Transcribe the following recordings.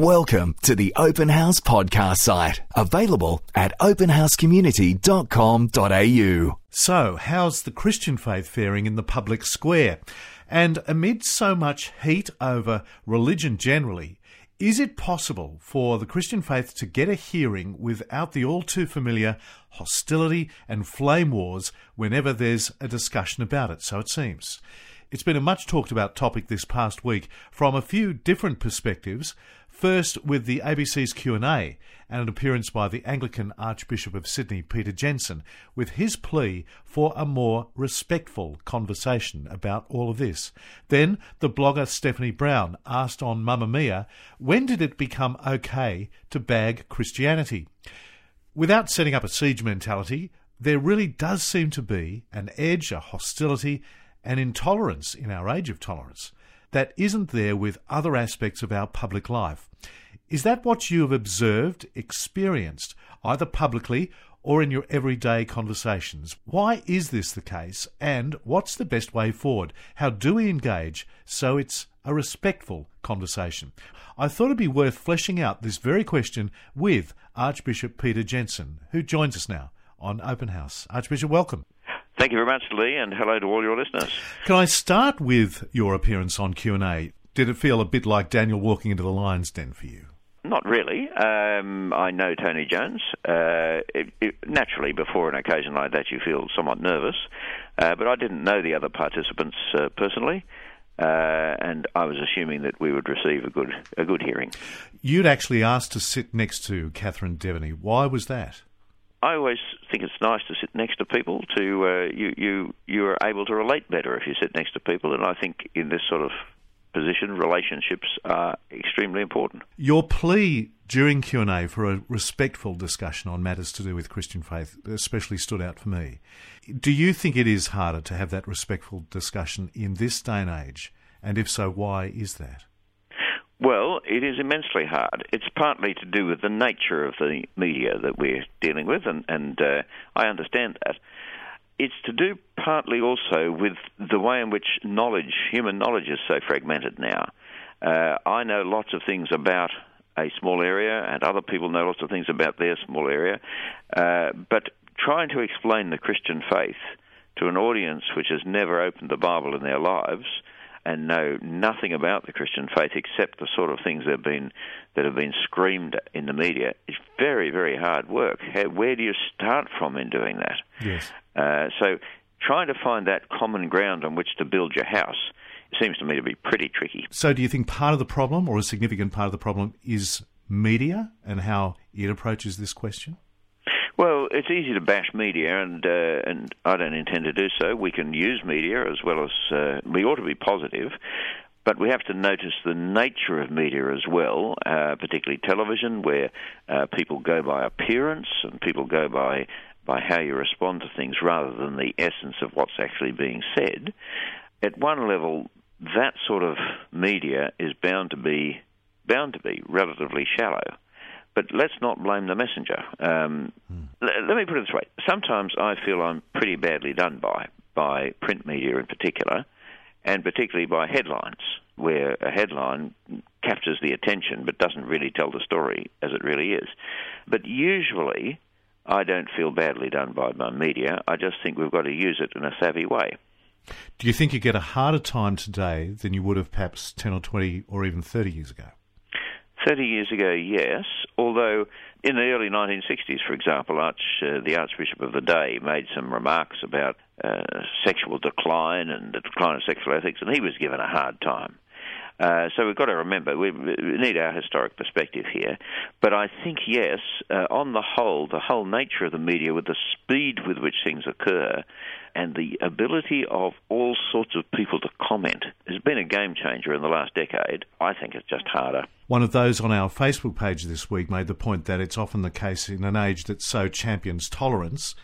Welcome to the Open House podcast site, available at openhousecommunity.com.au. So, how's the Christian faith faring in the public square? And amid so much heat over religion generally, is it possible for the Christian faith to get a hearing without the all too familiar hostility and flame wars whenever there's a discussion about it? So it seems. It's been a much talked about topic this past week from a few different perspectives. First, with the ABC's Q&A and an appearance by the Anglican Archbishop of Sydney, Peter Jensen, with his plea for a more respectful conversation about all of this. Then, the blogger Stephanie Brown asked on Mamamia, when did it become okay to bag Christianity? Without setting up a siege mentality, there really does seem to be an edge, a hostility, an intolerance in our age of tolerance that isn't there with other aspects of our public life. Is that what you have observed, experienced, either publicly or in your everyday conversations? Why is this the case, and what's the best way forward? How do we engage so it's a respectful conversation? I thought it'd be worth fleshing out this very question with Archbishop Peter Jensen, who joins us now on Open House. Archbishop, welcome. Thank you very much, Lee, and hello to all your listeners. Can I start with your appearance on Q&A? Did it feel a bit like Daniel walking into the lion's den for you? Not really. Um, I know Tony Jones. Uh, it, it, naturally, before an occasion like that, you feel somewhat nervous. Uh, but I didn't know the other participants uh, personally. Uh, and I was assuming that we would receive a good a good hearing. You'd actually asked to sit next to Catherine Deveny. Why was that? I always think it's nice to sit next to people. To uh, you, you, you are able to relate better if you sit next to people, and I think in this sort of position, relationships are extremely important. Your plea during Q and A for a respectful discussion on matters to do with Christian faith especially stood out for me. Do you think it is harder to have that respectful discussion in this day and age? And if so, why is that? Well, it is immensely hard. It's partly to do with the nature of the media that we're dealing with, and, and uh, I understand that. It's to do partly also with the way in which knowledge, human knowledge, is so fragmented now. Uh, I know lots of things about a small area, and other people know lots of things about their small area, uh, but trying to explain the Christian faith to an audience which has never opened the Bible in their lives and know nothing about the Christian faith except the sort of things that have been that have been screamed in the media is very very hard work. How, where do you start from in doing that? Yes. Uh, so trying to find that common ground on which to build your house seems to me to be pretty tricky. So do you think part of the problem, or a significant part of the problem, is media and how it approaches this question? Well, it's easy to bash media, and uh, and I don't intend to do so. We can use media as well as uh, we ought to be positive, but we have to notice the nature of media as well, uh, particularly television, where uh, people go by appearance and people go by by how you respond to things rather than the essence of what's actually being said. At one level, that sort of media is bound to be bound to be relatively shallow. But let's not blame the messenger. Um, hmm. l- let me put it this way: sometimes I feel I'm pretty badly done by by print media in particular, and particularly by headlines, where a headline captures the attention but doesn't really tell the story as it really is. But usually, I don't feel badly done by my media. I just think we've got to use it in a savvy way. Do you think you get a harder time today than you would have perhaps 10 or 20 or even 30 years ago? 30 years ago, yes, although in the early 1960s, for example, Arch, uh, the Archbishop of the day made some remarks about uh, sexual decline and the decline of sexual ethics, and he was given a hard time. Uh, so we've got to remember we, need our historic perspective here. But I think yes, uh, on the whole, the whole nature of the media, with the speed with which things occur, and the ability of all sorts of people to comment, has been a game changer in the last decade. I think it's just harder. One of those on our Facebook page this week made the point that it's often the case in an age that so champions tolerance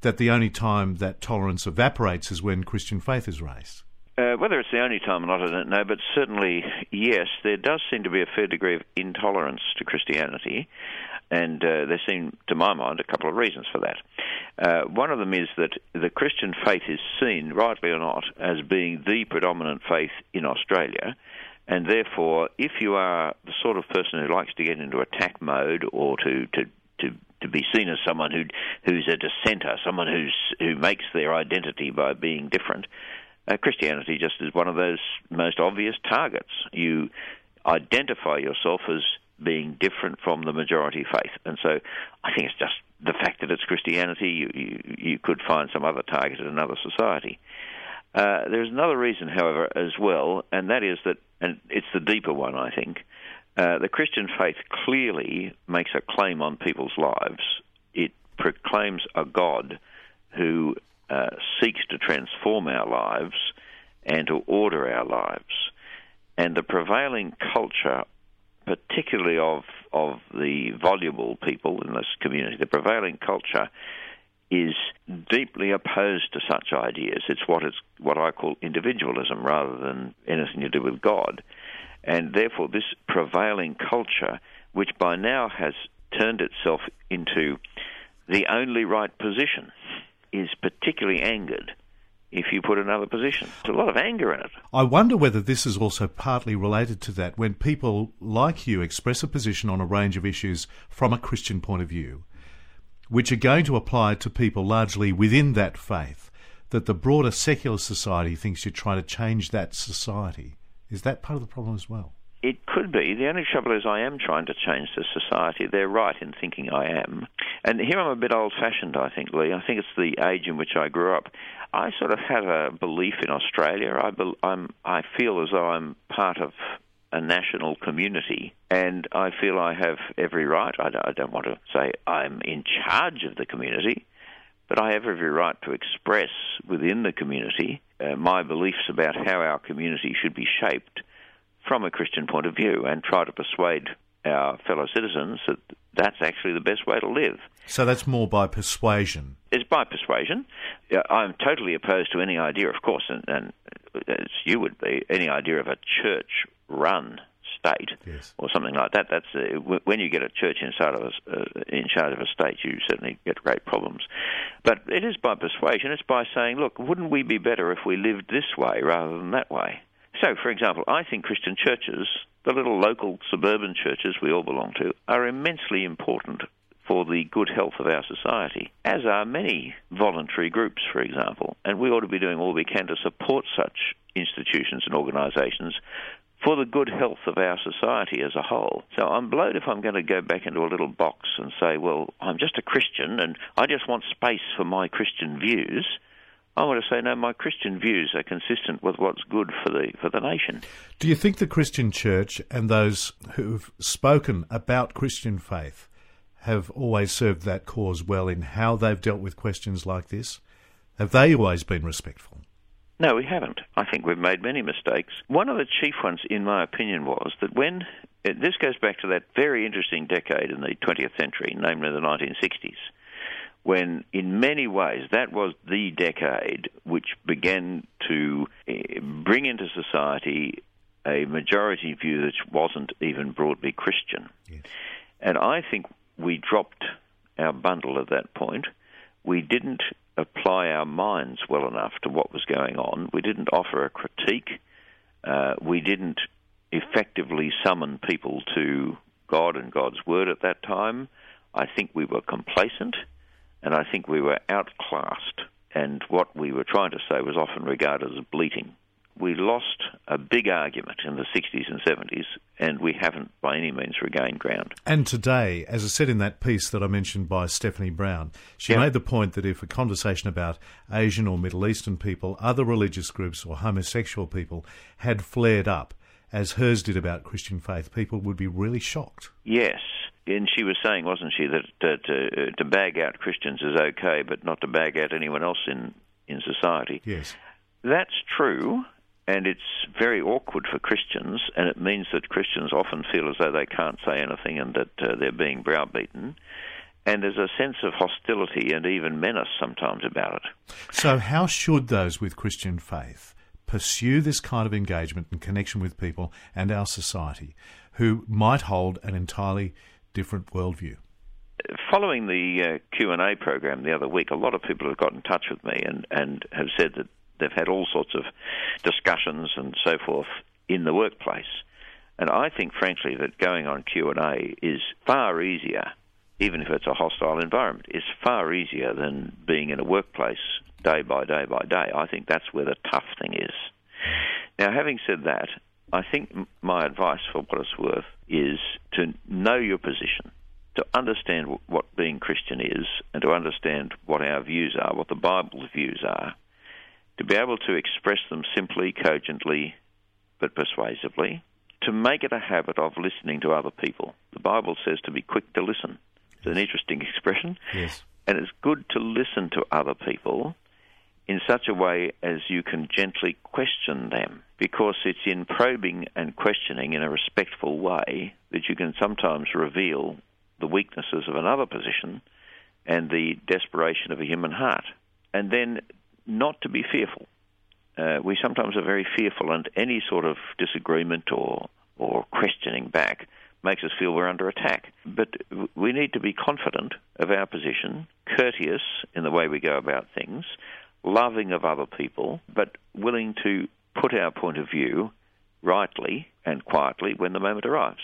that the only time that tolerance evaporates is when Christian faith is raised. Uh, whether it's the only time or not, I don't know, but certainly, yes, there does seem to be a fair degree of intolerance to Christianity, and uh, there seem, to my mind, a couple of reasons for that. Uh, one of them is that the Christian faith is seen, rightly or not, as being the predominant faith in Australia, And therefore, if you are the sort of person who likes to get into attack mode or to, to, to, to be seen as someone who, who's a dissenter, someone who's, who makes their identity by being different, uh, Christianity just is one of those most obvious targets. You identify yourself as being different from the majority faith. And so I think it's just the fact that it's Christianity, you, you, you could find some other target in another society. Uh, there's another reason, however, as well, and that is that, and it's the deeper one, I think. Uh, the Christian faith clearly makes a claim on people's lives. It proclaims a God who uh, seeks to transform our lives and to order our lives. And the prevailing culture, particularly of, of the voluble people in this community, the prevailing culture is deeply opposed to such ideas. It's what is what I call individualism rather than anything to do with God. And therefore, this prevailing culture, which by now has turned itself into the only right position, is particularly angered if you put another position. There's a lot of anger in it. I wonder whether this is also partly related to that. When people like you express a position on a range of issues from a Christian point of view, which are going to apply to people largely within that faith, that the broader secular society thinks you're trying to change that society. Is that part of the problem as well? It could be. The only trouble is I am trying to change the society. They're right in thinking I am. And here I'm a bit old fashioned, I think, Lee. I think it's the age in which I grew up. I sort of have a belief in Australia. I, be, I feel as though I'm part of a national community, and I feel I have every right. I don't, I don't want to say I'm in charge of the community, but I have every right to express within the community uh, my beliefs about how our community should be shaped from a Christian point of view and try to persuade our fellow citizens that that's actually the best way to live. So that's more by persuasion. It's by persuasion. I'm totally opposed to any idea, of course, and, and as you would be, any idea of a church-run state yes. or something like that. That's uh, when you get a church inside of a, uh, in charge of a state, you certainly get great problems. But it is by persuasion. It's by saying, look, wouldn't we be better if we lived this way rather than that way? So, for example, I think Christian churches, the little local suburban churches we all belong to, are immensely important for the good health of our society, as are many voluntary groups, for example. And we ought to be doing all we can to support such institutions and organisations for the good health of our society as a whole. So I'm blowed if I'm going to go back into a little box and say, well, I'm just a Christian and I just want space for my Christian views. I want to say no. My Christian views are consistent with what's good for the for the nation. Do you think the Christian Church and those who've spoken about Christian faith have always served that cause well in how they've dealt with questions like this? Have they always been respectful? No, we haven't. I think we've made many mistakes. One of the chief ones, in my opinion, was that when this goes back to that very interesting decade in the 20th century, namely the 1960s when in many ways that was the decade which began to eh, bring into society a majority view that wasn't even broadly Christian. Yes. And I think we dropped our bundle at that point. We didn't apply our minds well enough to what was going on. We didn't offer a critique. Uh, we didn't effectively summon people to God and God's Word at that time. I think we were complacent and I think we were outclassed, and what we were trying to say was often regarded as bleating. We lost a big argument in the 60s and 70s, and we haven't by any means regained ground. And today, as I said in that piece that I mentioned by Stephanie Brown, she made the point that if a conversation about Asian or Middle Eastern people, other religious groups, or homosexual people had flared up, as hers did about Christian faith, people would be really shocked. Yes, and she was saying, wasn't she, that uh, to, to bag out Christians is okay, but not to bag out anyone else in, in society. Yes. That's true, and it's very awkward for Christians, and it means that Christians often feel as though they can't say anything and that uh, they're being browbeaten. And there's a sense of hostility and even menace sometimes about it. So, how should those with Christian faith pursue this kind of engagement and connection with people and our society who might hold an entirely different worldview? Following the uh, Q and A program the other week, a lot of people have got in touch with me and, and have said that they've had all sorts of discussions and so forth in the workplace. And I think, frankly, that going on Q and A is far easier, even if it's a hostile environment. It's far easier than being in a workplace day by day by day. I think that's where the tough thing is. Now, having said that, I think my advice, for what it's worth, is to know your position, to understand what being Christian is, and to understand what our views are, what the Bible's views are, to be able to express them simply, cogently, but persuasively, to make it a habit of listening to other people. The Bible says to be quick to listen. It's an interesting expression. Yes. And it's good to listen to other people in such a way as you can gently question them, because it's in probing and questioning in a respectful way that you can sometimes reveal the weaknesses of another position and the desperation of a human heart. And then not to be fearful. Uh, we sometimes are very fearful, and any sort of disagreement or or questioning back makes us feel we're under attack. But we need to be confident of our position, courteous in the way we go about things, loving of other people, but willing to put our point of view rightly and quietly when the moment arrives.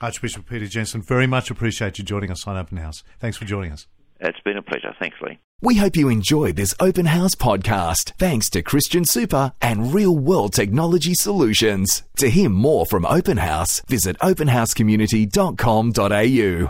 Archbishop Peter Jensen, very much appreciate you joining us on Open House. Thanks for joining us. It's been a pleasure. Thanks, Lee. We hope you enjoyed this Open House podcast thanks to Christian Super and Real World Technology Solutions. To hear more from Open House, visit openhousecommunity.com.au.